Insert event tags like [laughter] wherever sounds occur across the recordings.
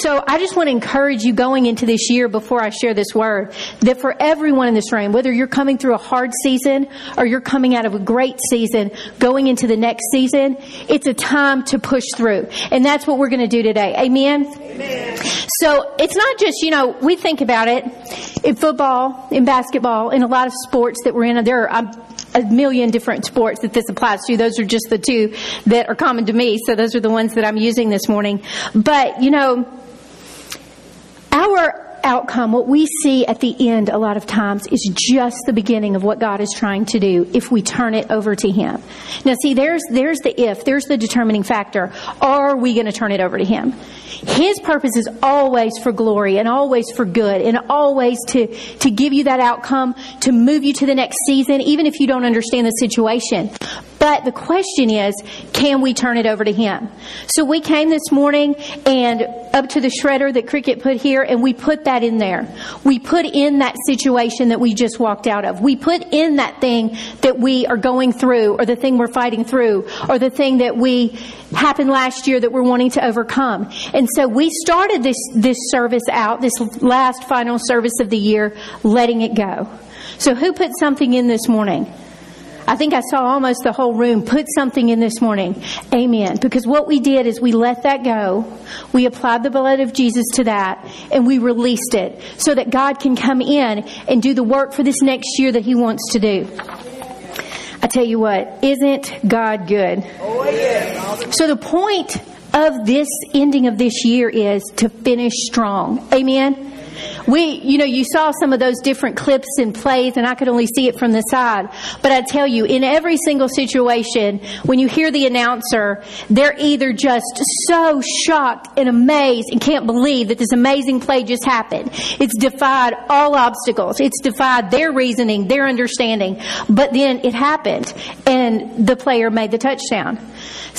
So I just want to encourage you going into this year before I share this word that for everyone in this room, whether you're coming through a hard season or you're coming out of a great season, going into the next season, it's a time to push through. And that's what we're going to do today. Amen? Amen. So it's not just, you know, we think about it in football, in basketball, in a lot of sports that we're in. There are um, a million different sports that this applies to. Those are just the two that are common to me. So those are the ones that I'm using this morning. But, you know, our outcome, what we see at the end a lot of times is just the beginning of what God is trying to do if we turn it over to Him. Now see, there's, there's the if, there's the determining factor. Are we going to turn it over to Him? His purpose is always for glory and always for good and always to, to give you that outcome, to move you to the next season, even if you don't understand the situation. But the question is, can we turn it over to Him? So we came this morning and up to the shredder that Cricket put here and we put that in there. We put in that situation that we just walked out of. We put in that thing that we are going through or the thing we're fighting through or the thing that we happened last year that we're wanting to overcome. And so we started this, this service out, this last final service of the year, letting it go. So who put something in this morning? I think I saw almost the whole room put something in this morning. Amen. Because what we did is we let that go. We applied the blood of Jesus to that and we released it so that God can come in and do the work for this next year that He wants to do. I tell you what, isn't God good? Oh, yeah. So the point of this ending of this year is to finish strong. Amen. We, you know, you saw some of those different clips and plays, and I could only see it from the side. But I tell you, in every single situation, when you hear the announcer, they're either just so shocked and amazed and can't believe that this amazing play just happened. It's defied all obstacles. It's defied their reasoning, their understanding. But then it happened, and the player made the touchdown.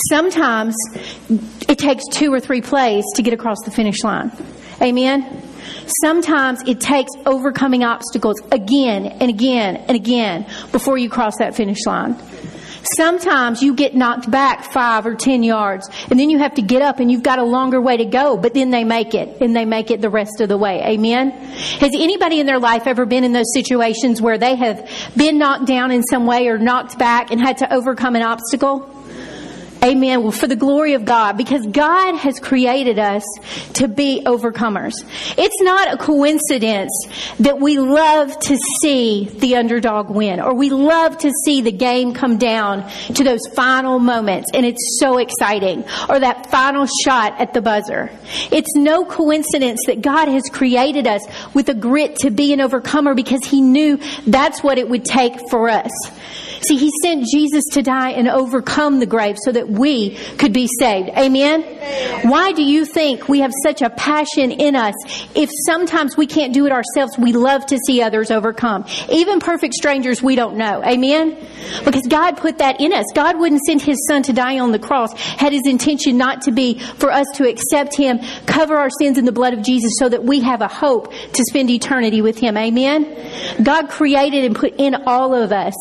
Sometimes it takes two or three plays to get across the finish line. Amen? Sometimes it takes overcoming obstacles again and again and again before you cross that finish line. Sometimes you get knocked back five or ten yards and then you have to get up and you've got a longer way to go, but then they make it and they make it the rest of the way. Amen? Has anybody in their life ever been in those situations where they have been knocked down in some way or knocked back and had to overcome an obstacle? Amen. Well, for the glory of God, because God has created us to be overcomers. It's not a coincidence that we love to see the underdog win, or we love to see the game come down to those final moments, and it's so exciting, or that final shot at the buzzer. It's no coincidence that God has created us with a grit to be an overcomer because He knew that's what it would take for us. See, He sent Jesus to die and overcome the grave so that we could be saved. Amen? Amen? Why do you think we have such a passion in us if sometimes we can't do it ourselves? We love to see others overcome. Even perfect strangers we don't know. Amen? Because God put that in us. God wouldn't send His Son to die on the cross had His intention not to be for us to accept Him, cover our sins in the blood of Jesus so that we have a hope to spend eternity with Him. Amen? God created and put in all of us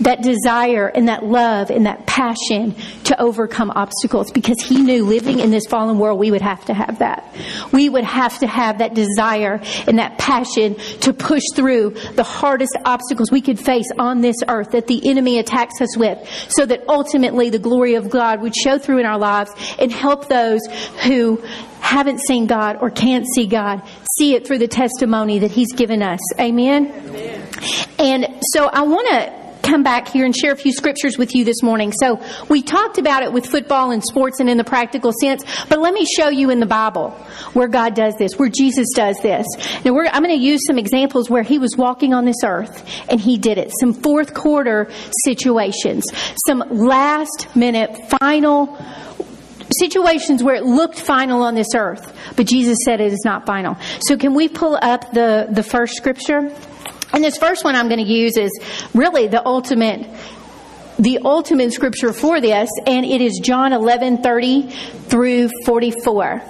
that desire and that love and that passion to overcome obstacles because he knew living in this fallen world we would have to have that. We would have to have that desire and that passion to push through the hardest obstacles we could face on this earth that the enemy attacks us with so that ultimately the glory of God would show through in our lives and help those who haven't seen God or can't see God see it through the testimony that he's given us. Amen. Amen. And so I want to come back here and share a few scriptures with you this morning. So we talked about it with football and sports and in the practical sense, but let me show you in the Bible where God does this, where Jesus does this. Now I'm going to use some examples where he was walking on this earth and he did it. Some fourth quarter situations, some last minute final situations where it looked final on this earth, but Jesus said it is not final. So can we pull up the, the first scripture? And this first one I'm going to use is really the ultimate the ultimate scripture for this, and it is John 11 30 through 44.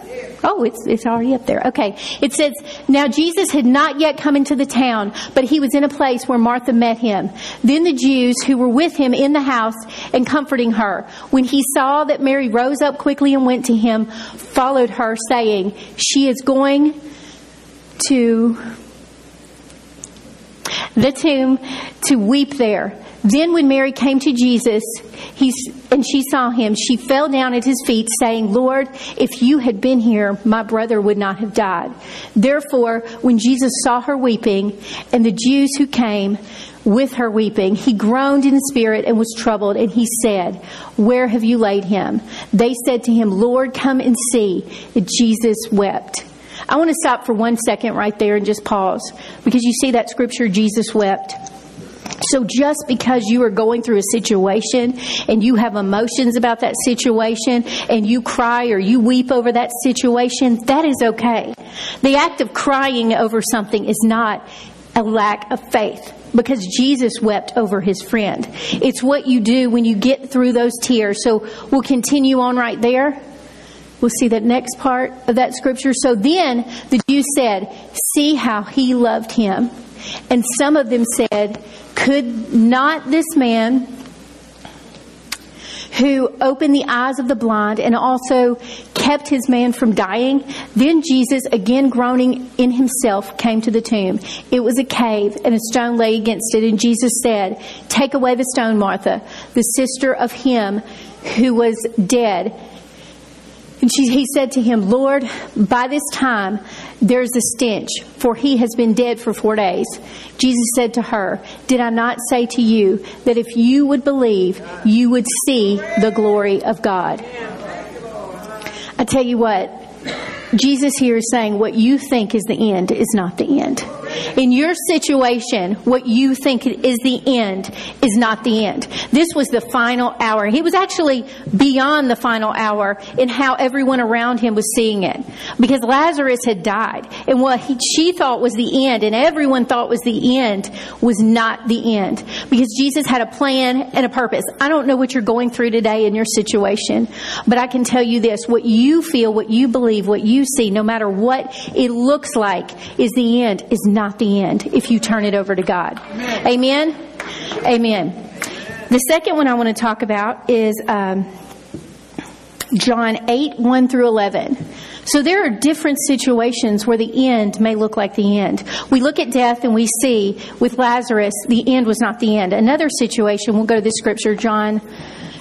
Oh, it's, it's already up there. Okay. It says, Now Jesus had not yet come into the town, but he was in a place where Martha met him. Then the Jews who were with him in the house and comforting her, when he saw that Mary rose up quickly and went to him, followed her, saying, She is going to the tomb to weep there. Then when Mary came to Jesus, he, and she saw him, she fell down at his feet, saying, Lord, if you had been here, my brother would not have died. Therefore, when Jesus saw her weeping, and the Jews who came with her weeping, he groaned in spirit and was troubled, and he said, Where have you laid him? They said to him, Lord, come and see. And Jesus wept. I want to stop for one second right there and just pause because you see that scripture, Jesus wept. So just because you are going through a situation and you have emotions about that situation and you cry or you weep over that situation, that is okay. The act of crying over something is not a lack of faith because Jesus wept over his friend. It's what you do when you get through those tears. So we'll continue on right there. We'll see that next part of that scripture. So then the Jews said, See how he loved him. And some of them said, Could not this man who opened the eyes of the blind and also kept his man from dying. Then Jesus, again groaning in himself, came to the tomb. It was a cave, and a stone lay against it. And Jesus said, Take away the stone, Martha, the sister of him who was dead. And she, he said to him, Lord, by this time there's a stench, for he has been dead for four days. Jesus said to her, Did I not say to you that if you would believe, you would see the glory of God? I tell you what, Jesus here is saying what you think is the end is not the end. In your situation, what you think is the end is not the end. This was the final hour. He was actually beyond the final hour in how everyone around him was seeing it. Because Lazarus had died. And what he, she thought was the end and everyone thought was the end was not the end. Because Jesus had a plan and a purpose. I don't know what you're going through today in your situation, but I can tell you this. What you feel, what you believe, what you see, no matter what it looks like, is the end, is not the end if you turn it over to God. Amen? Amen. The second one I want to talk about is um, John 8, 1 through 11. So there are different situations where the end may look like the end. We look at death and we see with Lazarus, the end was not the end. Another situation, we'll go to the scripture, John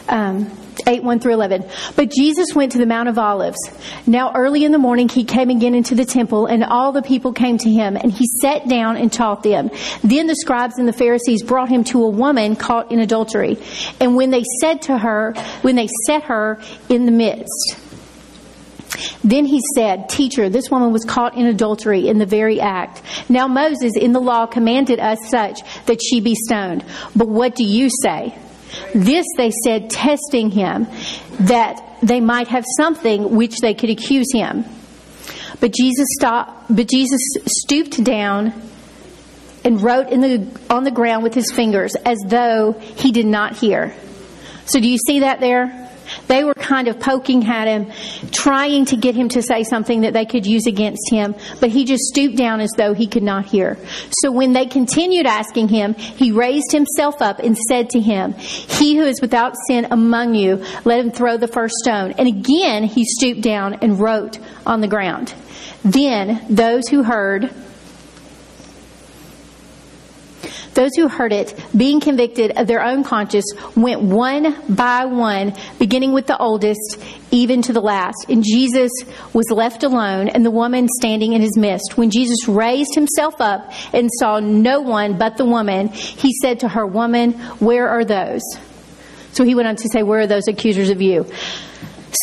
um, 8, 1 through 11. But Jesus went to the Mount of Olives. Now early in the morning he came again into the temple and all the people came to him and he sat down and taught them. Then the scribes and the Pharisees brought him to a woman caught in adultery. And when they said to her, when they set her in the midst, then he said, Teacher, this woman was caught in adultery in the very act. Now Moses in the law commanded us such that she be stoned. But what do you say? This they said, testing him, that they might have something which they could accuse him. But Jesus stopped, but Jesus stooped down and wrote in the, on the ground with his fingers as though he did not hear. So do you see that there? They were kind of poking at him, trying to get him to say something that they could use against him, but he just stooped down as though he could not hear. So when they continued asking him, he raised himself up and said to him, He who is without sin among you, let him throw the first stone. And again he stooped down and wrote on the ground. Then those who heard Those who heard it, being convicted of their own conscience, went one by one, beginning with the oldest, even to the last. And Jesus was left alone, and the woman standing in his midst. When Jesus raised himself up and saw no one but the woman, he said to her, Woman, where are those? So he went on to say, Where are those accusers of you?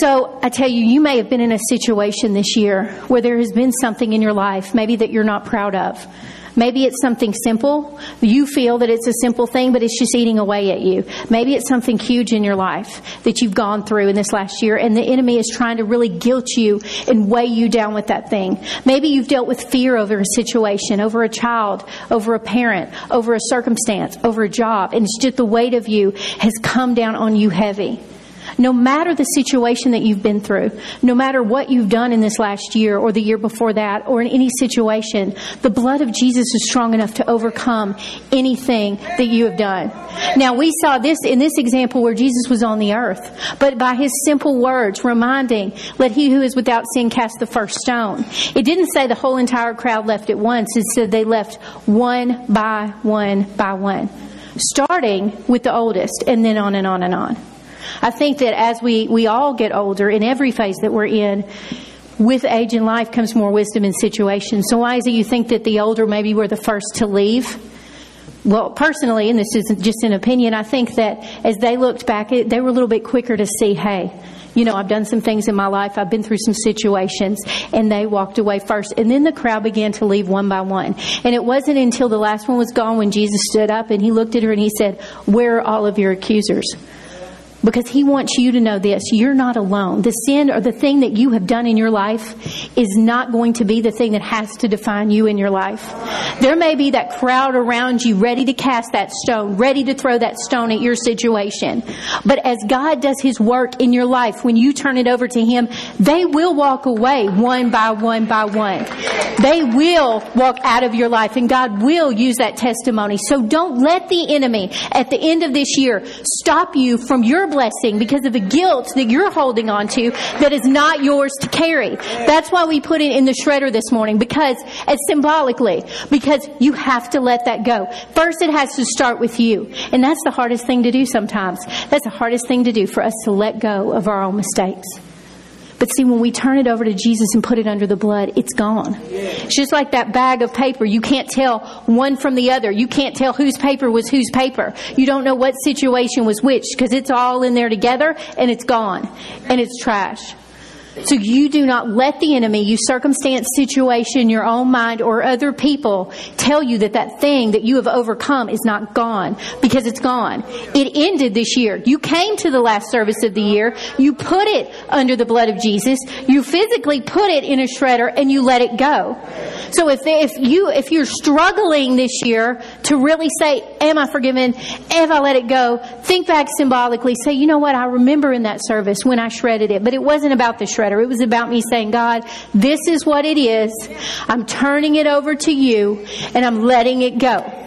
So I tell you, you may have been in a situation this year where there has been something in your life, maybe that you're not proud of. Maybe it's something simple. You feel that it's a simple thing, but it's just eating away at you. Maybe it's something huge in your life that you've gone through in this last year, and the enemy is trying to really guilt you and weigh you down with that thing. Maybe you've dealt with fear over a situation, over a child, over a parent, over a circumstance, over a job, and it's just the weight of you has come down on you heavy. No matter the situation that you've been through, no matter what you've done in this last year or the year before that or in any situation, the blood of Jesus is strong enough to overcome anything that you have done. Now we saw this in this example where Jesus was on the earth, but by his simple words reminding, let he who is without sin cast the first stone. It didn't say the whole entire crowd left at once. It said they left one by one by one, starting with the oldest and then on and on and on. I think that as we, we all get older in every phase that we're in, with age and life comes more wisdom in situations. So why is it you think that the older maybe were the first to leave? Well, personally, and this isn't just an opinion, I think that as they looked back, they were a little bit quicker to see, hey, you know, I've done some things in my life, I've been through some situations, and they walked away first. And then the crowd began to leave one by one. And it wasn't until the last one was gone when Jesus stood up and he looked at her and he said, Where are all of your accusers? Because he wants you to know this you're not alone. The sin or the thing that you have done in your life is not going to be the thing that has to define you in your life. There may be that crowd around you ready to cast that stone, ready to throw that stone at your situation. But as God does his work in your life, when you turn it over to him, they will walk away one by one by one. They will walk out of your life and God will use that testimony. So don't let the enemy at the end of this year stop you from your blessing because of the guilt that you're holding on to that is not yours to carry. That's why we put it in the shredder this morning because it's symbolically, because you have to let that go. First, it has to start with you. And that's the hardest thing to do sometimes. That's the hardest thing to do for us to let go of our own mistakes. But see, when we turn it over to Jesus and put it under the blood, it's gone. It's just like that bag of paper. You can't tell one from the other. You can't tell whose paper was whose paper. You don't know what situation was which because it's all in there together and it's gone and it's trash. So you do not let the enemy, you circumstance, situation, your own mind, or other people tell you that that thing that you have overcome is not gone because it's gone. It ended this year. You came to the last service of the year. You put it under the blood of Jesus. You physically put it in a shredder and you let it go. So if, if you, if you're struggling this year to really say, am I forgiven? Have I let it go? Think back symbolically. Say, you know what? I remember in that service when I shredded it, but it wasn't about the shredder. It was about me saying, God, this is what it is. I'm turning it over to you and I'm letting it go.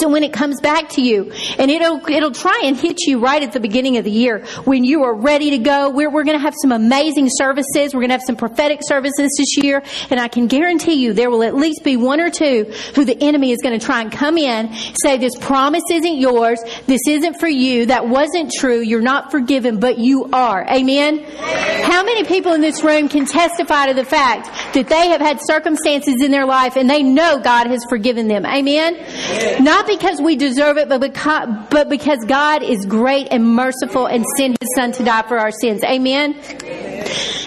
So when it comes back to you, and it'll it'll try and hit you right at the beginning of the year when you are ready to go. We're we're going to have some amazing services. We're going to have some prophetic services this year, and I can guarantee you there will at least be one or two who the enemy is going to try and come in, say this promise isn't yours, this isn't for you, that wasn't true, you're not forgiven, but you are. Amen. How many people in this room can testify to the fact that they have had circumstances in their life and they know God has forgiven them? Amen. Not because we deserve it, but because, but because God is great and merciful and sent His Son to die for our sins. Amen.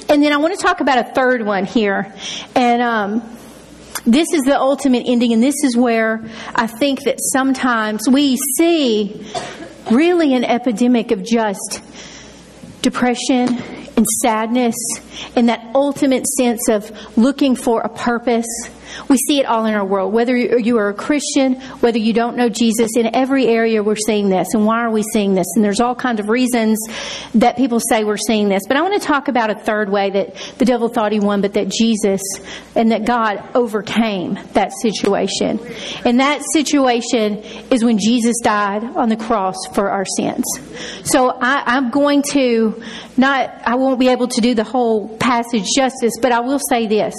And then I want to talk about a third one here, and um, this is the ultimate ending, and this is where I think that sometimes we see really an epidemic of just depression and sadness and that ultimate sense of looking for a purpose we see it all in our world. Whether you are a Christian, whether you don't know Jesus, in every area we're seeing this. And why are we seeing this? And there's all kinds of reasons that people say we're seeing this. But I want to talk about a third way that the devil thought he won, but that Jesus and that God overcame that situation. And that situation is when Jesus died on the cross for our sins. So I, I'm going to not, I won't be able to do the whole passage justice, but I will say this.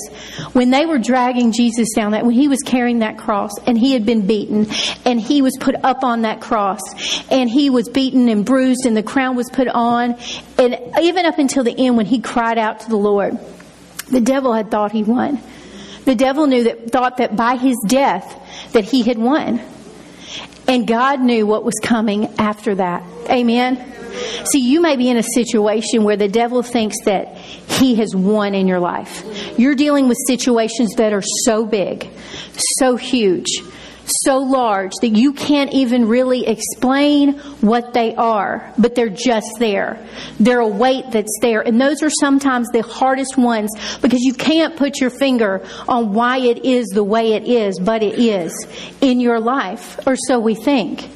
When they were dragging Jesus down that, when he was carrying that cross and he had been beaten and he was put up on that cross and he was beaten and bruised and the crown was put on and even up until the end when he cried out to the Lord, the devil had thought he won. The devil knew that, thought that by his death that he had won. And God knew what was coming after that. Amen. See, you may be in a situation where the devil thinks that he has won in your life. You're dealing with situations that are so big, so huge, so large that you can't even really explain what they are, but they're just there. They're a weight that's there. And those are sometimes the hardest ones because you can't put your finger on why it is the way it is, but it is in your life, or so we think.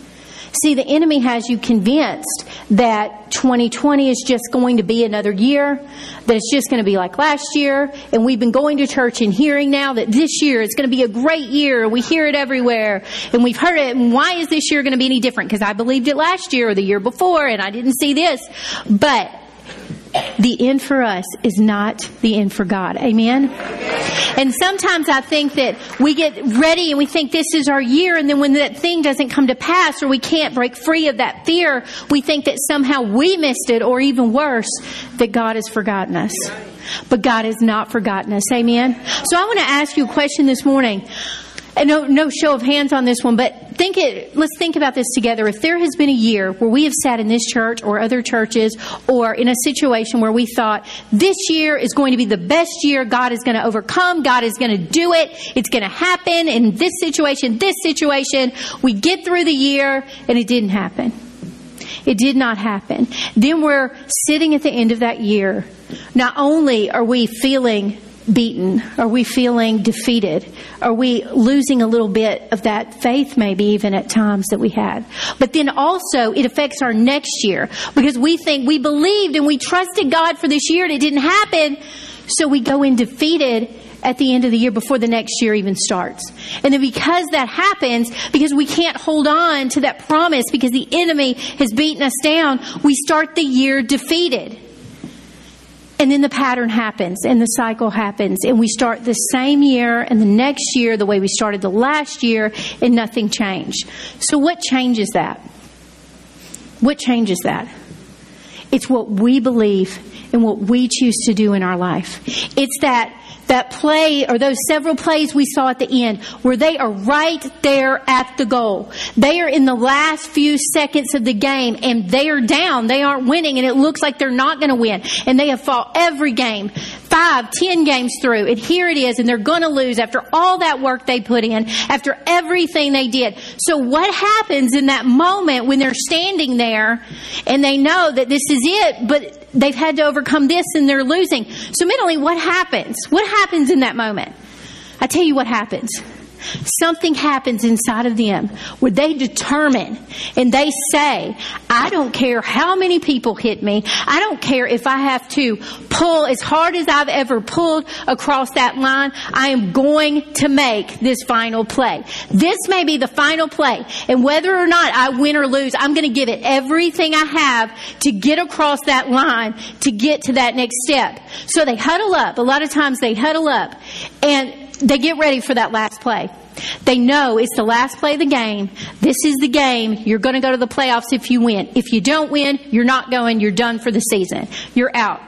See, the enemy has you convinced that 2020 is just going to be another year, that it's just going to be like last year, and we've been going to church and hearing now that this year is going to be a great year. We hear it everywhere, and we've heard it, and why is this year going to be any different? Because I believed it last year or the year before, and I didn't see this. But the end for us is not the end for God. Amen? And sometimes I think that we get ready and we think this is our year, and then when that thing doesn't come to pass or we can't break free of that fear, we think that somehow we missed it, or even worse, that God has forgotten us. But God has not forgotten us. Amen? So I want to ask you a question this morning. No, no show of hands on this one, but think it, let's think about this together. If there has been a year where we have sat in this church or other churches or in a situation where we thought this year is going to be the best year, God is going to overcome, God is going to do it, it's going to happen in this situation, this situation, we get through the year and it didn't happen. It did not happen. Then we're sitting at the end of that year. Not only are we feeling beaten? Are we feeling defeated? Are we losing a little bit of that faith, maybe even at times that we had? But then also, it affects our next year because we think we believed and we trusted God for this year and it didn't happen. So we go in defeated at the end of the year before the next year even starts. And then because that happens, because we can't hold on to that promise because the enemy has beaten us down, we start the year defeated. And then the pattern happens and the cycle happens and we start the same year and the next year the way we started the last year and nothing changed. So what changes that? What changes that? It's what we believe and what we choose to do in our life. It's that that play or those several plays we saw at the end where they are right there at the goal. They are in the last few seconds of the game and they are down. They aren't winning and it looks like they're not going to win. And they have fought every game, five, ten games through. And here it is and they're going to lose after all that work they put in, after everything they did. So what happens in that moment when they're standing there and they know that this is it, but they've had to overcome this and they're losing. So mentally, what happens? What happens in that moment? I tell you what happens something happens inside of them where they determine and they say, I don't care how many people hit me. I don't care if I have to pull as hard as I've ever pulled across that line. I am going to make this final play. This may be the final play. And whether or not I win or lose, I'm going to give it everything I have to get across that line to get to that next step. So they huddle up. A lot of times they huddle up and they get ready for that last play. They know it's the last play of the game. This is the game. You're going to go to the playoffs if you win. If you don't win, you're not going. You're done for the season. You're out.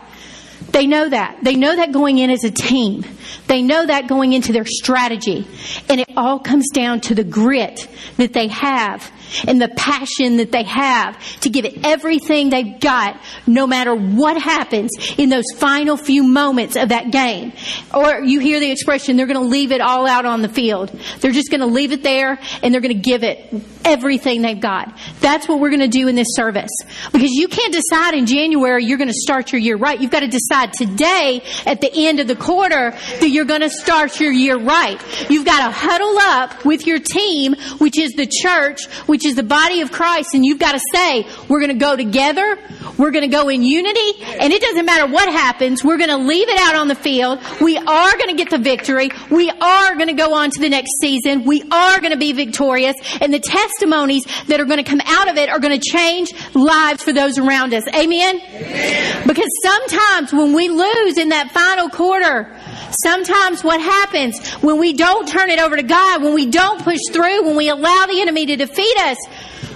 They know that. They know that going in as a team. They know that going into their strategy. And it all comes down to the grit that they have and the passion that they have to give it everything they've got, no matter what happens in those final few moments of that game. Or you hear the expression, they're going to leave it all out on the field. They're just going to leave it there and they're going to give it everything they've got. That's what we're going to do in this service. Because you can't decide in January you're going to start your year right. You've got to decide today at the end of the quarter that you're going to start your year right. You've got to huddle up with your team, which is the church, which is the body of Christ, and you've got to say, we're going to go together, we're going to go in unity, and it doesn't matter what happens, we're going to leave it out on the field, we are going to get the victory, we are going to go on to the next season, we are going to be victorious, and the testimonies that are going to come out of it are going to change lives for those around us. Amen? Amen. Because sometimes when we lose in that final quarter, Sometimes what happens when we don't turn it over to God, when we don't push through, when we allow the enemy to defeat us,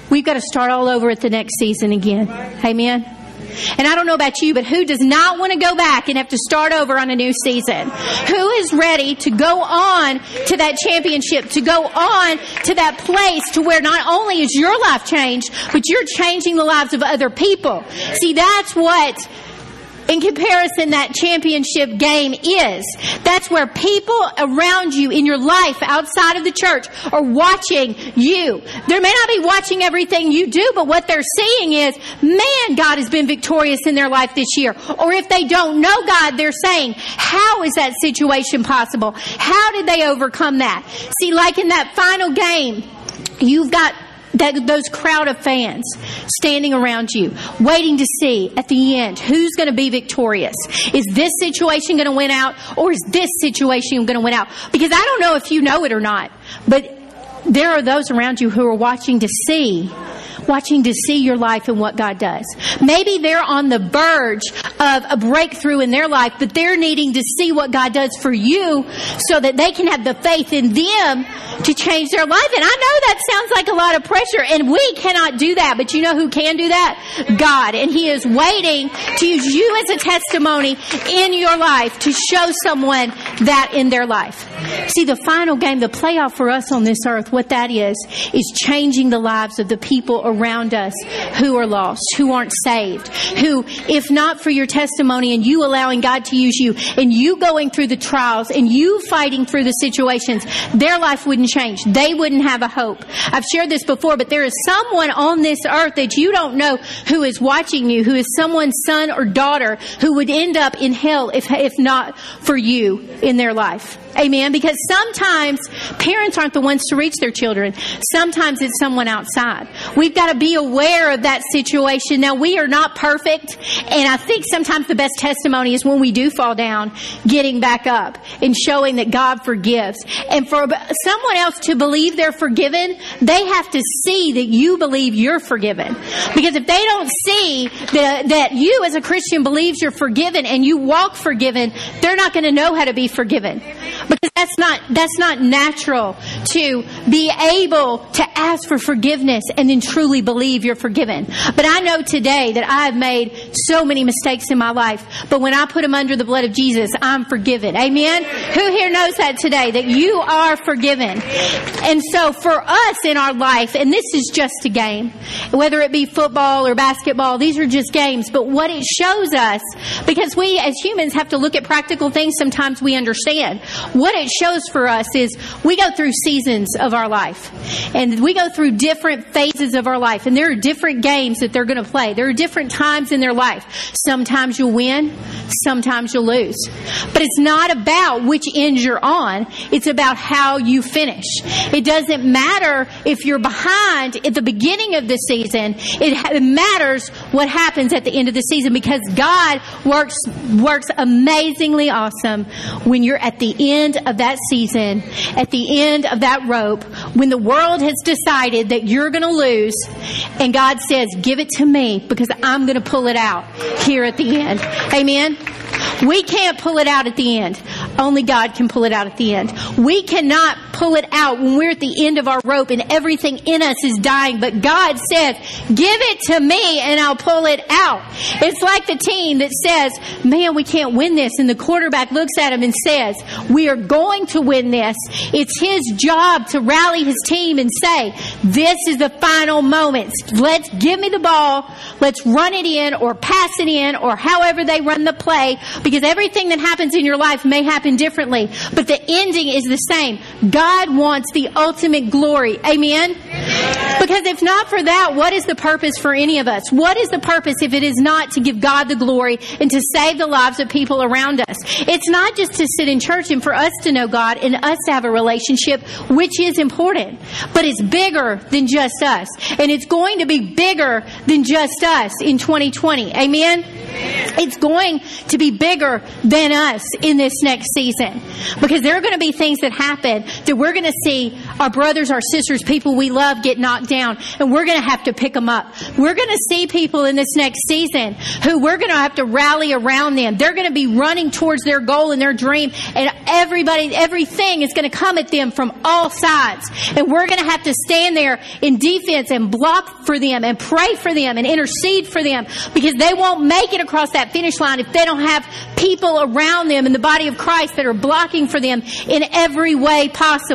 we've got to start all over at the next season again. Amen. And I don't know about you, but who does not want to go back and have to start over on a new season? Who is ready to go on to that championship, to go on to that place to where not only is your life changed, but you're changing the lives of other people? See, that's what in comparison that championship game is. That's where people around you in your life outside of the church are watching you. They may not be watching everything you do, but what they're seeing is, man, God has been victorious in their life this year. Or if they don't know God, they're saying, how is that situation possible? How did they overcome that? See, like in that final game, you've got that those crowd of fans standing around you, waiting to see at the end who's going to be victorious. Is this situation going to win out or is this situation going to win out? Because I don't know if you know it or not, but there are those around you who are watching to see watching to see your life and what God does. Maybe they're on the verge of a breakthrough in their life, but they're needing to see what God does for you so that they can have the faith in them to change their life. And I know that sounds like a lot of pressure, and we cannot do that, but you know who can do that? God. And He is waiting to use you as a testimony in your life to show someone that in their life. See, the final game, the playoff for us on this earth, what that is, is changing the lives of the people around us who are lost, who aren't saved, who, if not for your testimony and you allowing God to use you and you going through the trials and you fighting through the situations, their life wouldn't change. They wouldn't have a hope. I've shared this before, but there is someone on this earth that you don't know who is watching you, who is someone's son or daughter who would end up in hell if, if not for you in their life. Amen. Because sometimes parents aren't the ones to reach their children. Sometimes it's someone outside. We've got to be aware of that situation. Now, we are not perfect. And I think sometimes the best testimony is when we do fall down, getting back up and showing that God forgives. And for someone else to believe they're forgiven, they have to see that you believe you're forgiven. Because if they don't see that, that you as a Christian believes you're forgiven and you walk forgiven, they're not going to know how to be forgiven because that's not that's not natural to be able to ask for forgiveness and then truly believe you're forgiven. But I know today that I've made so many mistakes in my life, but when I put them under the blood of Jesus, I'm forgiven. Amen. Who here knows that today that you are forgiven? And so for us in our life, and this is just a game, whether it be football or basketball, these are just games, but what it shows us because we as humans have to look at practical things sometimes we understand what it shows for us is we go through seasons of our life and we go through different phases of our life and there are different games that they're going to play. There are different times in their life. Sometimes you'll win, sometimes you'll lose. But it's not about which end you're on. It's about how you finish. It doesn't matter if you're behind at the beginning of the season. It matters what happens at the end of the season because God works, works amazingly awesome when you're at the end end of that season, at the end of that rope, when the world has decided that you're going to lose, and God says, Give it to me because I'm going to pull it out here at the end. Amen. We can't pull it out at the end. Only God can pull it out at the end. We cannot pull it out when we're at the end of our rope and everything in us is dying. But God says, give it to me and I'll pull it out. It's like the team that says, man, we can't win this. And the quarterback looks at him and says, we are going to win this. It's his job to rally his team and say, this is the final moments. Let's give me the ball. Let's run it in or pass it in or however they run the play because everything that happens in your life may happen differently, but the ending is the same. God wants the ultimate glory. Amen? Because if not for that, what is the purpose for any of us? What is the purpose if it is not to give God the glory and to save the lives of people around us? It's not just to sit in church and for us to know God and us to have a relationship, which is important, but it's bigger than just us. And it's going to be bigger than just us in 2020. Amen? It's going to be bigger than us in this next season because there are going to be things that happen that we're going to see our brothers, our sisters, people we love get knocked down and we're going to have to pick them up. We're going to see people in this next season who we're going to have to rally around them. They're going to be running towards their goal and their dream and everybody, everything is going to come at them from all sides. And we're going to have to stand there in defense and block for them and pray for them and intercede for them because they won't make it across that finish line if they don't have people around them in the body of Christ that are blocking for them in every way possible.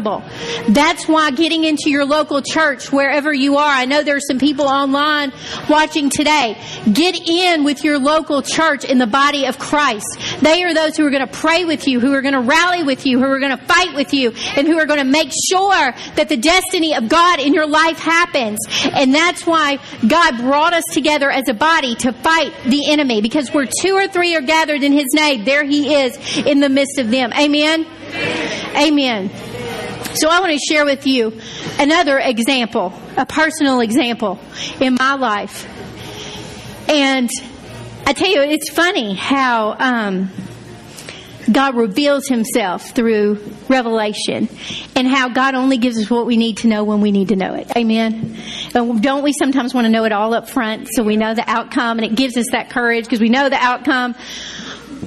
That's why getting into your local church, wherever you are, I know there's some people online watching today. Get in with your local church in the body of Christ. They are those who are going to pray with you, who are going to rally with you, who are going to fight with you, and who are going to make sure that the destiny of God in your life happens. And that's why God brought us together as a body to fight the enemy because where two or three are gathered in his name, there he is in the midst of them. Amen. Amen. So I want to share with you another example, a personal example in my life. And I tell you, it's funny how um, God reveals himself through revelation and how God only gives us what we need to know when we need to know it. Amen. And don't we sometimes want to know it all up front so we know the outcome and it gives us that courage because we know the outcome.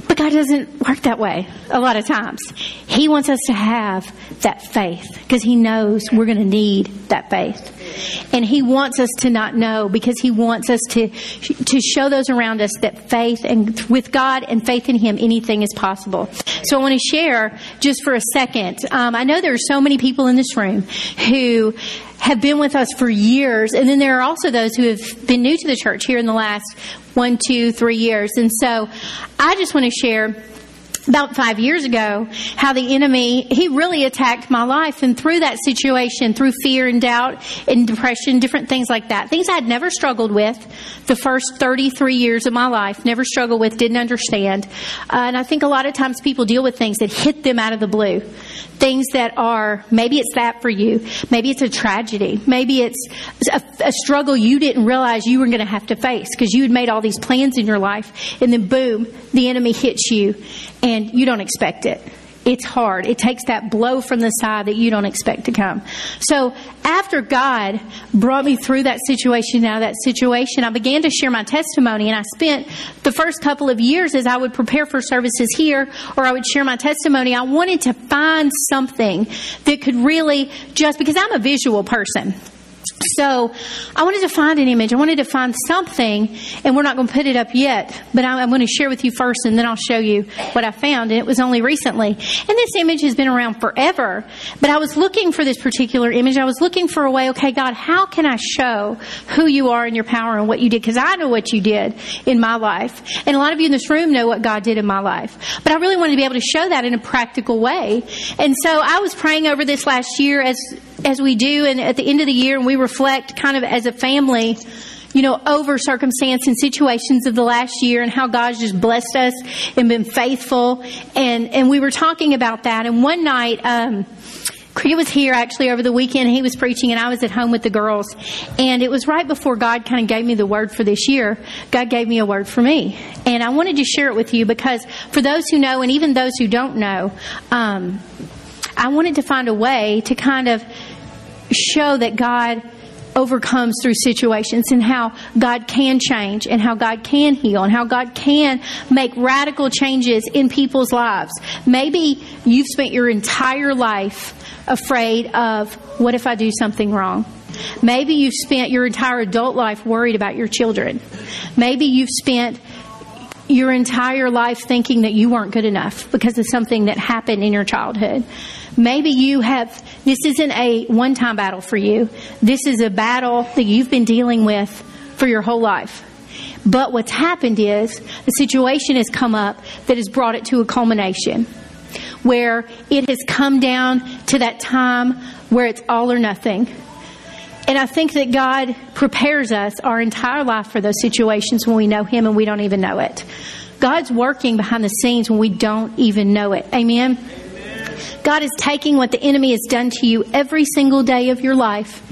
But God doesn't work that way a lot of times. He wants us to have that faith because He knows we're going to need that faith. And He wants us to not know because He wants us to, to show those around us that faith and with God and faith in Him, anything is possible. So I want to share just for a second. Um, I know there are so many people in this room who have been with us for years, and then there are also those who have been new to the church here in the last one, two, three years. And so I just want to share about five years ago how the enemy he really attacked my life and through that situation through fear and doubt and depression different things like that. Things i had never struggled with the first 33 years of my life never struggled with didn't understand. Uh, and i think a lot of times people deal with things that hit them out of the blue. Things that are maybe it's that for you. Maybe it's a tragedy. Maybe it's a, a struggle you didn't realize you were going to have to face because you had made all these plans in your life and then boom the enemy hits you and you don't expect it it's hard. It takes that blow from the side that you don't expect to come. So after God brought me through that situation, now that situation, I began to share my testimony and I spent the first couple of years as I would prepare for services here or I would share my testimony, I wanted to find something that could really just, because I'm a visual person. So I wanted to find an image. I wanted to find something, and we're not going to put it up yet, but I'm going to share with you first, and then I'll show you what I found. And it was only recently. And this image has been around forever, but I was looking for this particular image. I was looking for a way, okay, God, how can I show who you are and your power and what you did? Because I know what you did in my life. And a lot of you in this room know what God did in my life. But I really wanted to be able to show that in a practical way. And so I was praying over this last year as as we do, and at the end of the year, and we reflect kind of as a family, you know, over circumstance and situations of the last year and how God's just blessed us and been faithful. And, and we were talking about that. And one night, um, was here actually over the weekend. He was preaching, and I was at home with the girls. And it was right before God kind of gave me the word for this year. God gave me a word for me, and I wanted to share it with you because for those who know, and even those who don't know, um, I wanted to find a way to kind of show that God overcomes through situations and how God can change and how God can heal and how God can make radical changes in people's lives. Maybe you've spent your entire life afraid of what if I do something wrong? Maybe you've spent your entire adult life worried about your children. Maybe you've spent your entire life thinking that you weren't good enough because of something that happened in your childhood. Maybe you have, this isn't a one time battle for you. This is a battle that you've been dealing with for your whole life. But what's happened is the situation has come up that has brought it to a culmination where it has come down to that time where it's all or nothing. And I think that God prepares us our entire life for those situations when we know Him and we don't even know it. God's working behind the scenes when we don't even know it. Amen. God is taking what the enemy has done to you every single day of your life,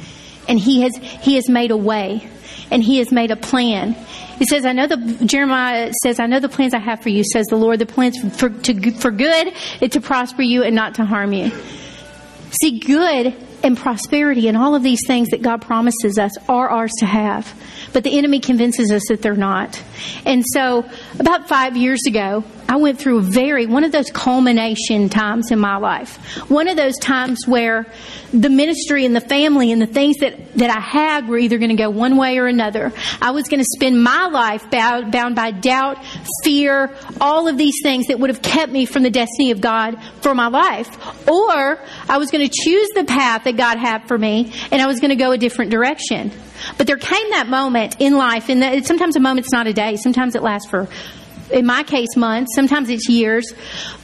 and He has He has made a way, and He has made a plan. He says, "I know the Jeremiah says, I know the plans I have for you," says the Lord, the plans for to, for good, to prosper you, and not to harm you. See, good and prosperity and all of these things that God promises us are ours to have. But the enemy convinces us that they're not. And so, about five years ago, I went through a very, one of those culmination times in my life. One of those times where the ministry and the family and the things that, that I had were either going to go one way or another. I was going to spend my life bound, bound by doubt, fear, all of these things that would have kept me from the destiny of God for my life. Or I was going to choose the path that God had for me and I was going to go a different direction. But there came that moment in life, and sometimes a moment's not a day, sometimes it lasts for in my case, months, sometimes it's years,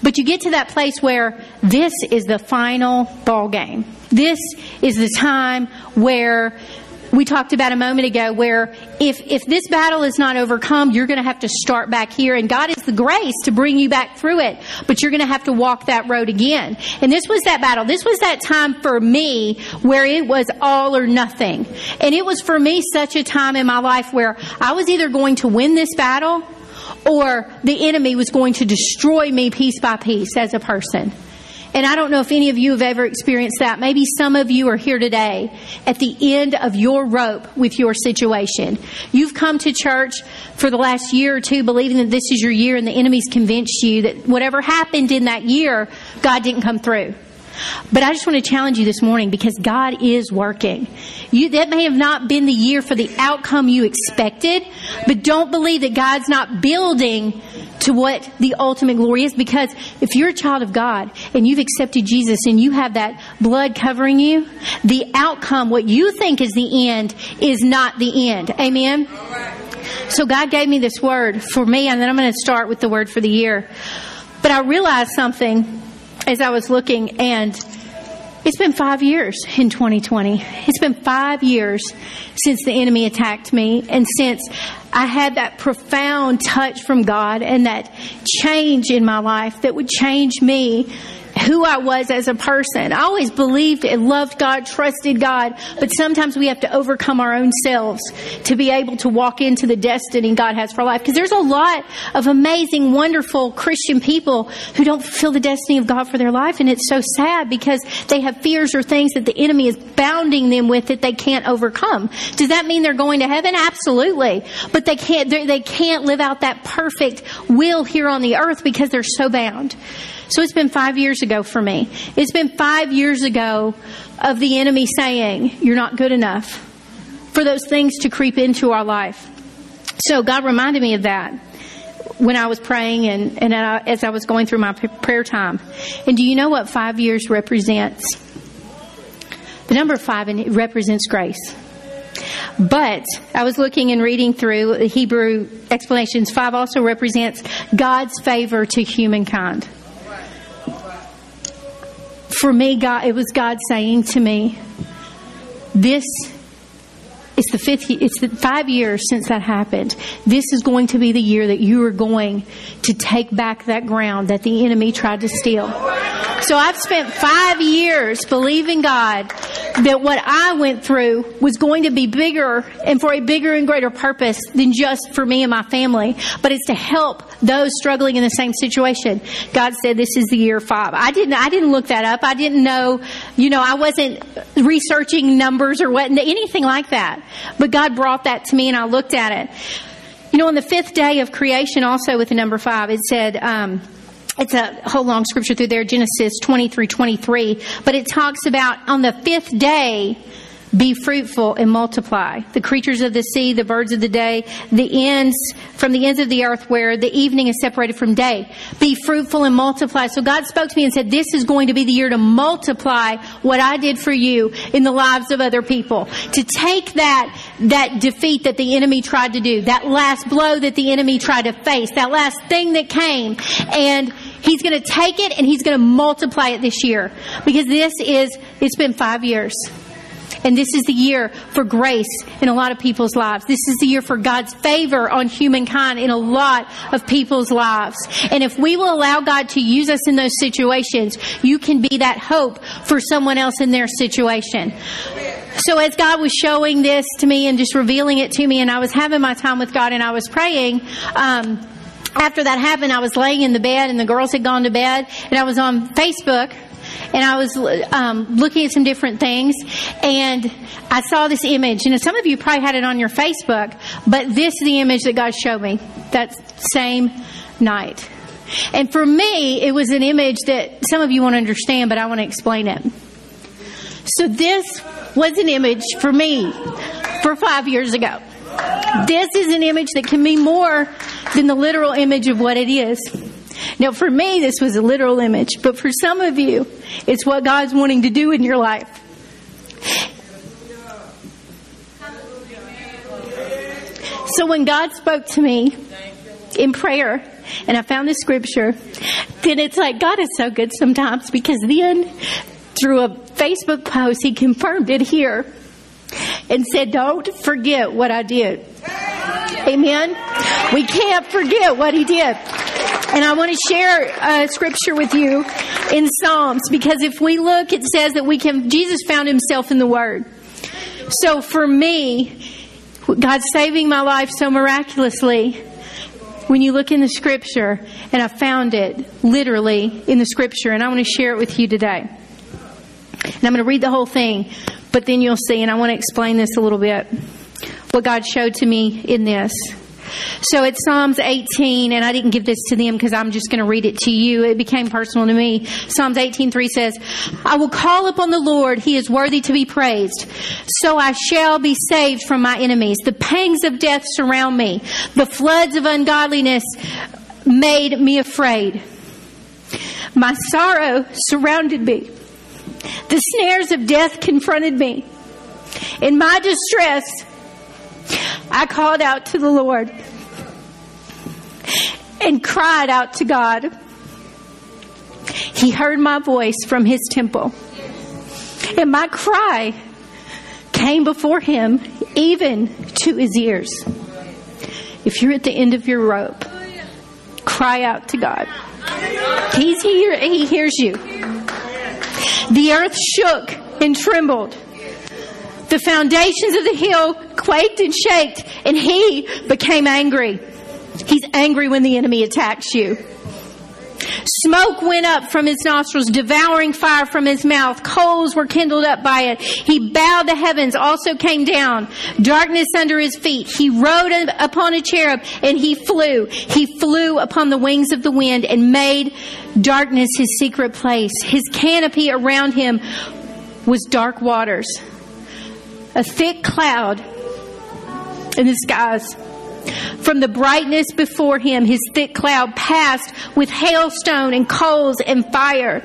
but you get to that place where this is the final ball game. This is the time where we talked about a moment ago where if, if this battle is not overcome, you're going to have to start back here. And God is the grace to bring you back through it, but you're going to have to walk that road again. And this was that battle. This was that time for me where it was all or nothing. And it was for me such a time in my life where I was either going to win this battle or the enemy was going to destroy me piece by piece as a person. And I don't know if any of you have ever experienced that. Maybe some of you are here today at the end of your rope with your situation. You've come to church for the last year or two believing that this is your year and the enemy's convinced you that whatever happened in that year, God didn't come through. But I just want to challenge you this morning because God is working. You, that may have not been the year for the outcome you expected, but don't believe that God's not building to what the ultimate glory is because if you're a child of God and you've accepted Jesus and you have that blood covering you, the outcome, what you think is the end, is not the end. Amen? So God gave me this word for me, and then I'm going to start with the word for the year. But I realized something as I was looking, and it's been five years in 2020. It's been five years since the enemy attacked me and since I had that profound touch from God and that change in my life that would change me who I was as a person. I always believed and loved God, trusted God, but sometimes we have to overcome our own selves to be able to walk into the destiny God has for life. Because there's a lot of amazing, wonderful Christian people who don't fulfill the destiny of God for their life, and it's so sad because they have fears or things that the enemy is bounding them with that they can't overcome. Does that mean they're going to heaven? Absolutely, but they can't. They can't live out that perfect will here on the earth because they're so bound. So it's been five years ago for me. It's been five years ago of the enemy saying, You're not good enough for those things to creep into our life. So God reminded me of that when I was praying and, and as I was going through my prayer time. And do you know what five years represents? The number five represents grace. But I was looking and reading through Hebrew explanations. Five also represents God's favor to humankind for me, God, it was God saying to me, this it's the fifth it's the five years since that happened. This is going to be the year that you are going to take back that ground that the enemy tried to steal. So i've spent five years believing god that what I went through was going to be bigger and for a bigger and greater purpose than just for me and my family, but it's to help those struggling in the same situation. God said this is the year five. I didn't, I didn't look that up. I didn't know, you know, I wasn't researching numbers or what, anything like that. But God brought that to me and I looked at it. You know, on the fifth day of creation, also with the number five, it said, um, it's a whole long scripture through there, Genesis 20 through 23, but it talks about on the fifth day, be fruitful and multiply. The creatures of the sea, the birds of the day, the ends from the ends of the earth where the evening is separated from day. Be fruitful and multiply. So God spoke to me and said, this is going to be the year to multiply what I did for you in the lives of other people. To take that, that defeat that the enemy tried to do, that last blow that the enemy tried to face, that last thing that came and He's going to take it and he's going to multiply it this year because this is, it's been five years. And this is the year for grace in a lot of people's lives. This is the year for God's favor on humankind in a lot of people's lives. And if we will allow God to use us in those situations, you can be that hope for someone else in their situation. So as God was showing this to me and just revealing it to me, and I was having my time with God and I was praying, um, after that happened, I was laying in the bed and the girls had gone to bed and I was on Facebook and I was um, looking at some different things, and I saw this image. You know, some of you probably had it on your Facebook, but this is the image that God showed me that same night. And for me, it was an image that some of you won't understand, but I want to explain it. So this was an image for me for five years ago. This is an image that can be more than the literal image of what it is. Now, for me, this was a literal image, but for some of you, it's what God's wanting to do in your life. So when God spoke to me in prayer, and I found the scripture, then it's like God is so good sometimes because then through a Facebook post, He confirmed it here. and said, Don't forget what I did. Amen. We can't forget what he did. And I want to share a scripture with you in Psalms because if we look, it says that we can, Jesus found himself in the Word. So for me, God saving my life so miraculously, when you look in the scripture, and I found it literally in the scripture, and I want to share it with you today. And I'm going to read the whole thing, but then you'll see, and I want to explain this a little bit. What God showed to me in this. So it's Psalms 18, and I didn't give this to them because I'm just going to read it to you. It became personal to me. Psalms 18:3 says, "I will call upon the Lord; He is worthy to be praised. So I shall be saved from my enemies. The pangs of death surround me; the floods of ungodliness made me afraid. My sorrow surrounded me; the snares of death confronted me. In my distress." I called out to the Lord and cried out to God. He heard my voice from his temple. And my cry came before him, even to his ears. If you're at the end of your rope, cry out to God. He's here, he hears you. The earth shook and trembled. The foundations of the hill quaked and shaked, and he became angry. He's angry when the enemy attacks you. Smoke went up from his nostrils, devouring fire from his mouth. Coals were kindled up by it. He bowed the heavens, also came down. Darkness under his feet. He rode upon a cherub and he flew. He flew upon the wings of the wind and made darkness his secret place. His canopy around him was dark waters. A thick cloud in the skies from the brightness before him, his thick cloud passed with hailstone and coals and fire.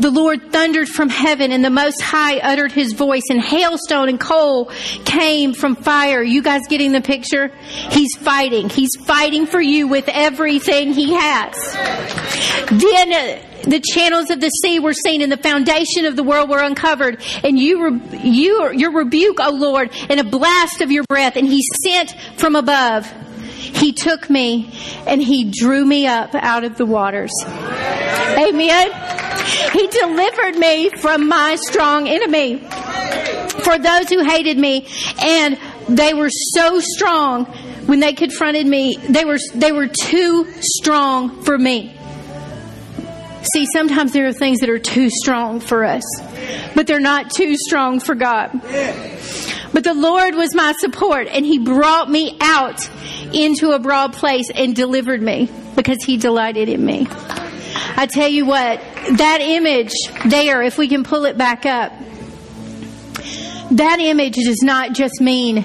The Lord thundered from heaven and the Most High uttered his voice and hailstone and coal came from fire. You guys getting the picture? He's fighting. He's fighting for you with everything he has. Then the channels of the sea were seen and the foundation of the world were uncovered. And you, you, your rebuke, O Lord, and a blast of your breath. And he sent from above. He took me and he drew me up out of the waters. Amen. He delivered me from my strong enemy. For those who hated me and they were so strong when they confronted me, they were, they were too strong for me. See, sometimes there are things that are too strong for us, but they're not too strong for God. But the Lord was my support, and He brought me out into a broad place and delivered me because He delighted in me. I tell you what, that image there, if we can pull it back up, that image does not just mean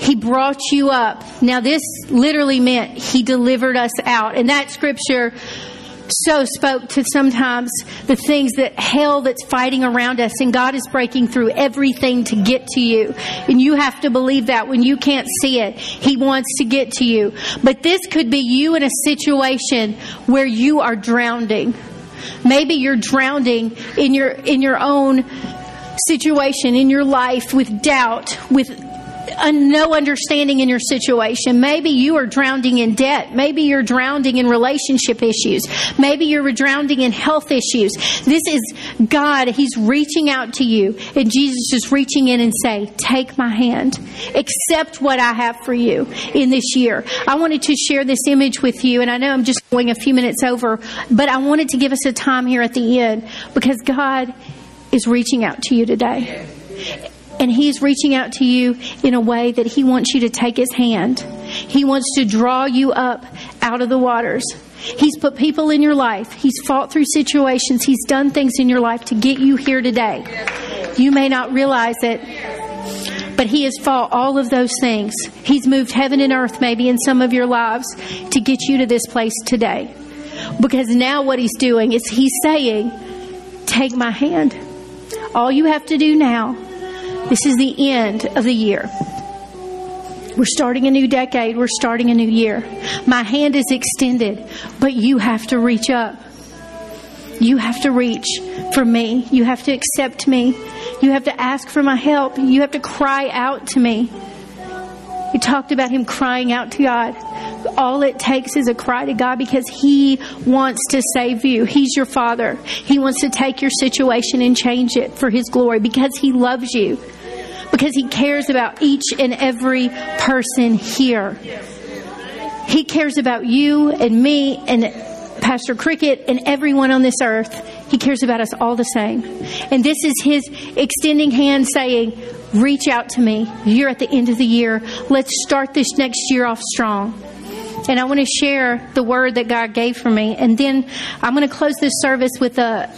he brought you up. Now, this literally meant he delivered us out. And that scripture so spoke to sometimes the things that hell that's fighting around us and God is breaking through everything to get to you. And you have to believe that when you can't see it, He wants to get to you. But this could be you in a situation where you are drowning. Maybe you're drowning in your, in your own situation, in your life with doubt, with no understanding in your situation. Maybe you are drowning in debt. Maybe you're drowning in relationship issues. Maybe you're drowning in health issues. This is God. He's reaching out to you. And Jesus is reaching in and say, take my hand. Accept what I have for you in this year. I wanted to share this image with you. And I know I'm just going a few minutes over, but I wanted to give us a time here at the end because God is reaching out to you today. And He's reaching out to you in a way that He wants you to take His hand. He wants to draw you up out of the waters. He's put people in your life. He's fought through situations. He's done things in your life to get you here today. You may not realize it, but He has fought all of those things. He's moved heaven and earth maybe in some of your lives to get you to this place today. Because now what He's doing is He's saying, Take my hand. All you have to do now this is the end of the year. We're starting a new decade. We're starting a new year. My hand is extended, but you have to reach up. You have to reach for me. You have to accept me. You have to ask for my help. You have to cry out to me. He talked about him crying out to God. All it takes is a cry to God because He wants to save you. He's your Father. He wants to take your situation and change it for His glory because He loves you. Because He cares about each and every person here. He cares about you and me and Pastor Cricket and everyone on this earth. He cares about us all the same. And this is His extending hand saying, Reach out to me. You're at the end of the year. Let's start this next year off strong. And I want to share the word that God gave for me. And then I'm going to close this service with a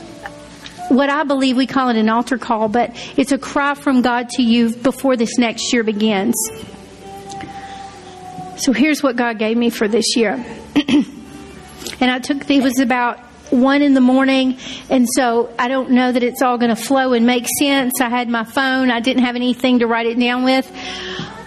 what I believe we call it an altar call, but it's a cry from God to you before this next year begins. So here's what God gave me for this year. [clears throat] and I took, it was about one in the morning, and so I don't know that it's all going to flow and make sense. I had my phone, I didn't have anything to write it down with.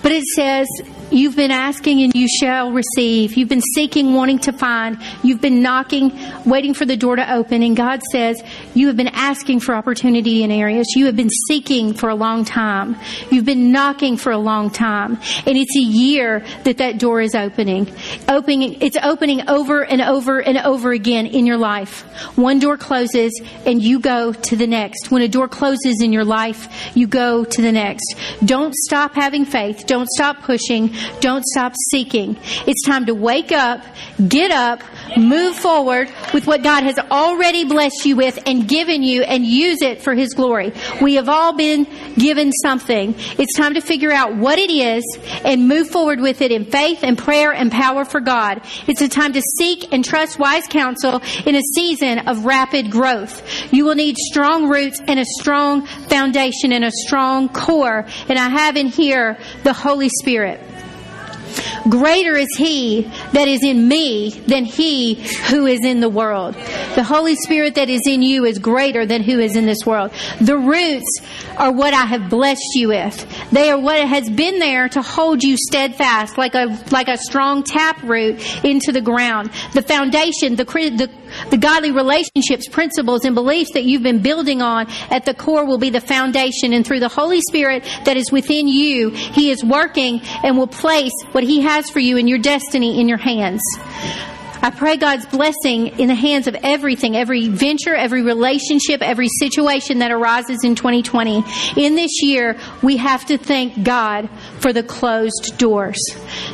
But it says, You've been asking and you shall receive. You've been seeking, wanting to find. You've been knocking, waiting for the door to open. And God says, You have been asking for opportunity in areas. You have been seeking for a long time. You've been knocking for a long time. And it's a year that that door is opening. Opening, it's opening over and over and over again in your life. One door closes and you go to the next. When a door closes in your life, you go to the next. Don't stop having faith. Don't stop pushing. Don't stop seeking. It's time to wake up, get up, move forward with what God has already blessed you with and given you and use it for His glory. We have all been given something. It's time to figure out what it is and move forward with it in faith and prayer and power for God. It's a time to seek and trust wise counsel in a season of rapid growth. You will need strong roots and a strong foundation and a strong core. And I have in here the Holy Spirit. Greater is He that is in me than He who is in the world. The Holy Spirit that is in you is greater than who is in this world. The roots are what I have blessed you with. They are what has been there to hold you steadfast like a, like a strong tap root into the ground. The foundation, the, the, the godly relationships, principles, and beliefs that you've been building on at the core will be the foundation. And through the Holy Spirit that is within you, He is working and will place what He has for you in your destiny in your hands. I pray God's blessing in the hands of everything, every venture, every relationship, every situation that arises in 2020. In this year, we have to thank God for the closed doors.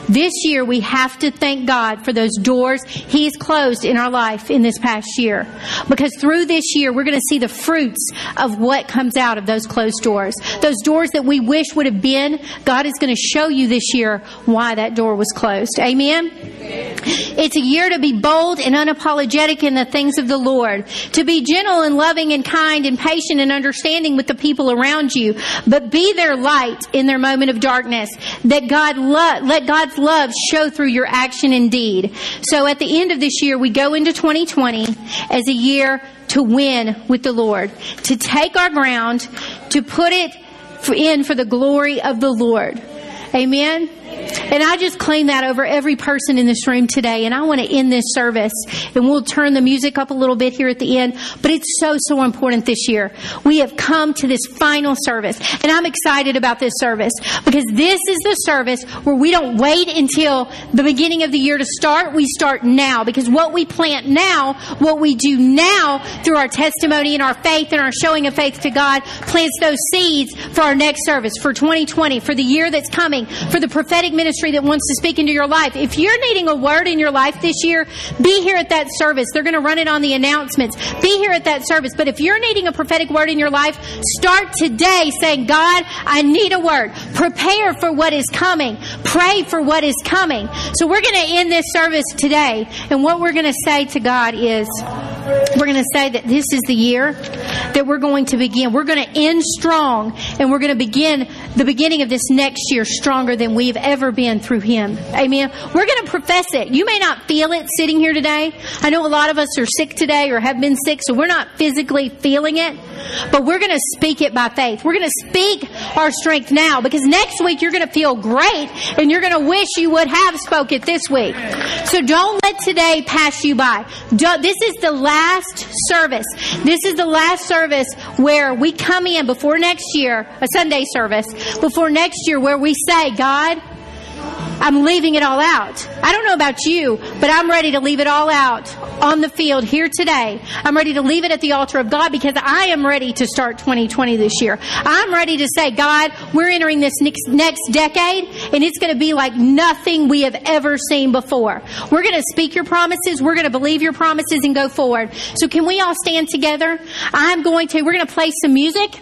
This year, we have to thank God for those doors He's closed in our life in this past year. Because through this year, we're going to see the fruits of what comes out of those closed doors. Those doors that we wish would have been, God is going to show you this year why that door was closed. Amen? It's a year to be bold and unapologetic in the things of the Lord, to be gentle and loving and kind and patient and understanding with the people around you, but be their light in their moment of darkness. That God lo- let God's love show through your action and deed. So at the end of this year, we go into 2020 as a year to win with the Lord, to take our ground, to put it in for the glory of the Lord. Amen. And I just claim that over every person in this room today. And I want to end this service and we'll turn the music up a little bit here at the end. But it's so, so important this year. We have come to this final service and I'm excited about this service because this is the service where we don't wait until the beginning of the year to start. We start now because what we plant now, what we do now through our testimony and our faith and our showing of faith to God plants those seeds for our next service, for 2020, for the year that's coming, for the prophetic ministry that wants to speak into your life. If you're needing a word in your life this year, be here at that service. They're going to run it on the announcements. Be here at that service. But if you're needing a prophetic word in your life, start today saying, God, I need a word. Prepare for what is coming. Pray for what is coming. So we're going to end this service today. And what we're going to say to God is, we're going to say that this is the year that we're going to begin. We're going to end strong and we're going to begin the beginning of this next year stronger than we've ever been through Him. Amen. We're going to profess it. You may not feel it sitting here today. I know a lot of us are sick today or have been sick, so we're not physically feeling it, but we're going to speak it by faith. We're going to speak our strength now because next week you're going to feel great and you're going to wish you would have spoke it this week. So don't let today pass you by. Don't, this is the last service. This is the last service where we come in before next year, a Sunday service, before next year where we say, God, I'm leaving it all out. I don't know about you, but I'm ready to leave it all out on the field here today. I'm ready to leave it at the altar of God because I am ready to start 2020 this year. I'm ready to say, God, we're entering this next, next decade and it's going to be like nothing we have ever seen before. We're going to speak your promises. We're going to believe your promises and go forward. So can we all stand together? I'm going to, we're going to play some music.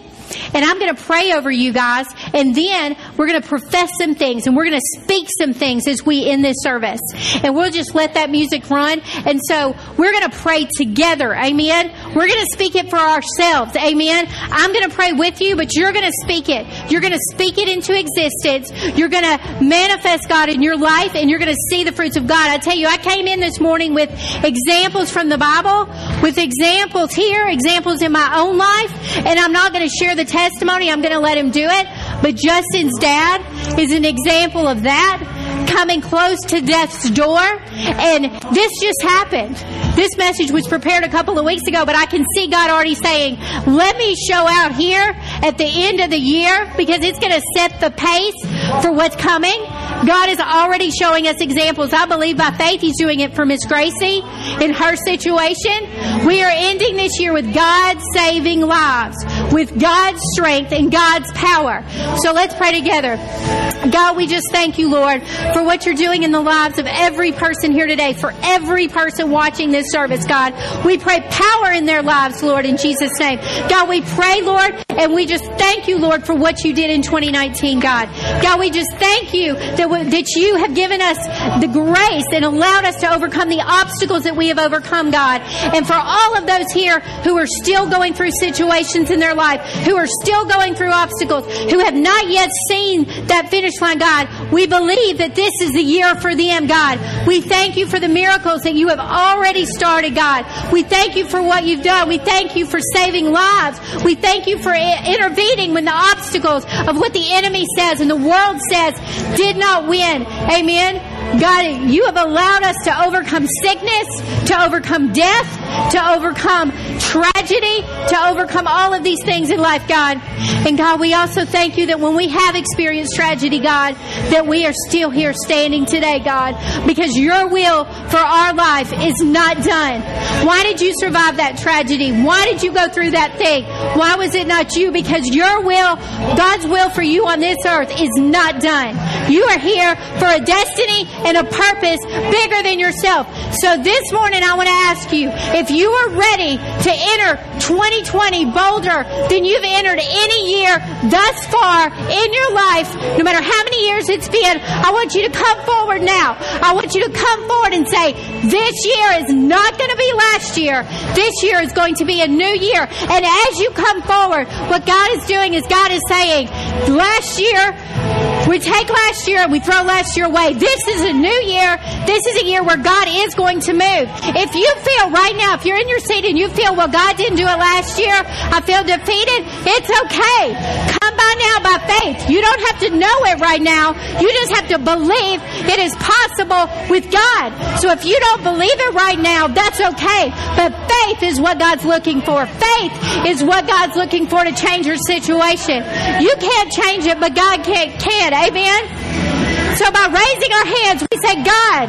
And I'm going to pray over you guys. And then we're going to profess some things and we're going to speak some things as we end this service. And we'll just let that music run. And so we're going to pray together. Amen. We're going to speak it for ourselves. Amen. I'm going to pray with you, but you're going to speak it. You're going to speak it into existence. You're going to manifest God in your life and you're going to see the fruits of God. I tell you, I came in this morning with examples from the Bible, with examples here, examples in my own life, and I'm not going to share the testimony. I'm going to let him do it. But Justin's dad is an example of that coming close to death's door. And this just happened. This message was prepared a couple of weeks ago, but I can see God already saying, let me show out here at the end of the year because it's going to set the pace for what's coming. God is already showing us examples. I believe by faith He's doing it for Miss Gracie in her situation. We are ending this year with God saving lives, with God's strength and God's power. So let's pray together. God, we just thank you, Lord, for what you're doing in the lives of every person here today, for every person watching this service, God. We pray power in their lives, Lord, in Jesus' name. God, we pray, Lord, and we just thank you, Lord, for what you did in 2019, God. God, we just thank you that, we, that you have given us the grace and allowed us to overcome the obstacles that we have overcome, God. And for all of those here who are still going through situations in their life, who are still going through obstacles, who have not yet seen that finish line, God, we believe that this is the year for them, God. We thank you for the miracles that you have already started, God. We thank you for what you've done. We thank you for saving lives. We thank you for intervening when the obstacles of what the enemy says and the world says did not win. Amen. God, you have allowed us to overcome sickness, to overcome death, to overcome tragedy, to overcome all of these things in life, God. And God, we also thank you that when we have experienced tragedy, God, that we are still here standing today, God, because your will for our life is not done. Why did you survive that tragedy? Why did you go through that thing? Why was it not you? Because your will, God's will for you on this earth is not done. You are here for a destiny and a purpose bigger than yourself. So this morning I want to ask you, if you are ready to enter 2020 bolder than you've entered any year thus far in your life, no matter how many years it's been, I want you to come forward now. I want you to come forward and say, this year is not going to be last year. This year is going to be a new year. And as you come forward, what God is doing is God is saying, last year, we take last year and we throw last year away. This is a new year. This is a year where God is going to move. If you feel right now, if you're in your seat and you feel, well, God didn't do it last year, I feel defeated, it's okay. Come by now by faith. You don't have to know it right now. You just have to believe it is possible with God. So if you don't believe it right now, that's okay. But faith is what God's looking for. Faith is what God's looking for to change your situation. You can't change it, but God can. can. Amen? So by raising our hands, we say, God,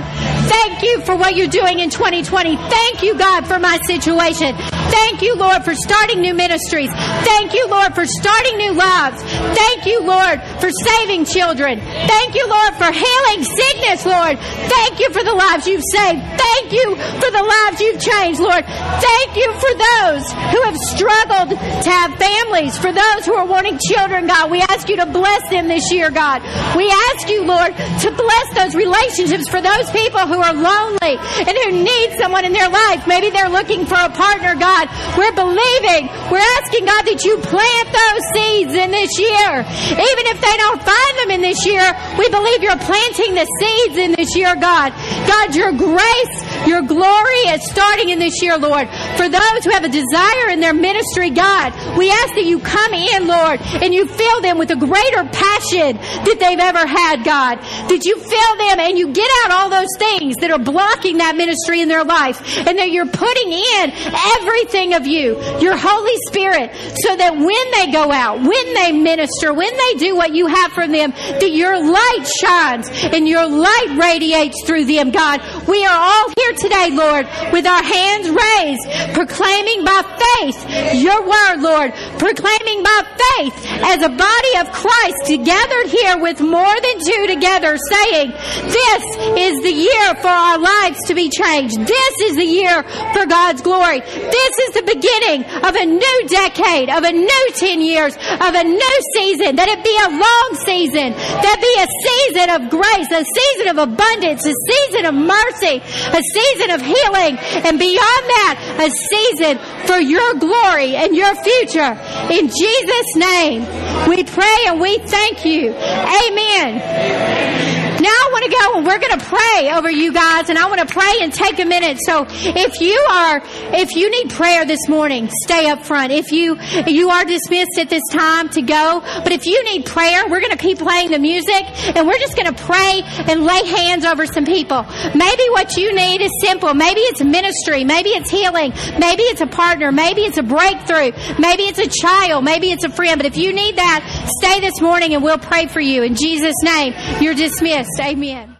thank you for what you're doing in 2020. Thank you, God, for my situation. Thank you, Lord, for starting new ministries. Thank you, Lord, for starting new lives. Thank you, Lord, for saving children. Thank you, Lord, for healing sickness, Lord. Thank you for the lives you've saved. Thank you for the lives you've changed, Lord. Thank you for those who have struggled to have families, for those who are wanting children, God. We ask you to bless them this year, God. We ask you, Lord, to bless those relationships for those people who are lonely and who need someone in their life. Maybe they're looking for a partner, God. We're believing, we're asking God that you plant those seeds in this year. Even if they don't find them in this year, we believe you're planting the seeds in this year, God. God, your grace, your glory is starting in this year, Lord. For those who have a desire in their ministry, God, we ask that you come in, Lord, and you fill them with a greater passion that they've ever had, God. That you fill them and you get out all those things that are blocking that ministry in their life and that you're putting in everything of you, your Holy Spirit, so that when they go out, when they minister, when they do what you have for them, that your light shines and your light radiates through them, God. We are all here today, Lord, with our hands raised, proclaiming by faith your word, Lord, proclaiming by faith as a body of Christ gathered here with more than two together, saying, This is the year for our lives to be changed. This is the year for God's glory. This is the beginning of a new decade, of a new 10 years, of a new season, that it be a long season, that be a season of grace, a season of abundance, a season of mercy, a season of healing, and beyond that, a season for your glory and your future. In Jesus' name, we pray and we thank you. Amen. Now I want to go and we're going to pray over you guys and I want to pray and take a minute. So if you are, if you need prayer this morning, stay up front. If you, you are dismissed at this time to go, but if you need prayer, we're going to keep playing the music and we're just going to pray and lay hands over some people. Maybe what you need is simple. Maybe it's a ministry. Maybe it's healing. Maybe it's a partner. Maybe it's a breakthrough. Maybe it's a child. Maybe it's a friend. But if you need that, stay this morning and we'll pray for you. In Jesus' name, you're dismissed. Amen.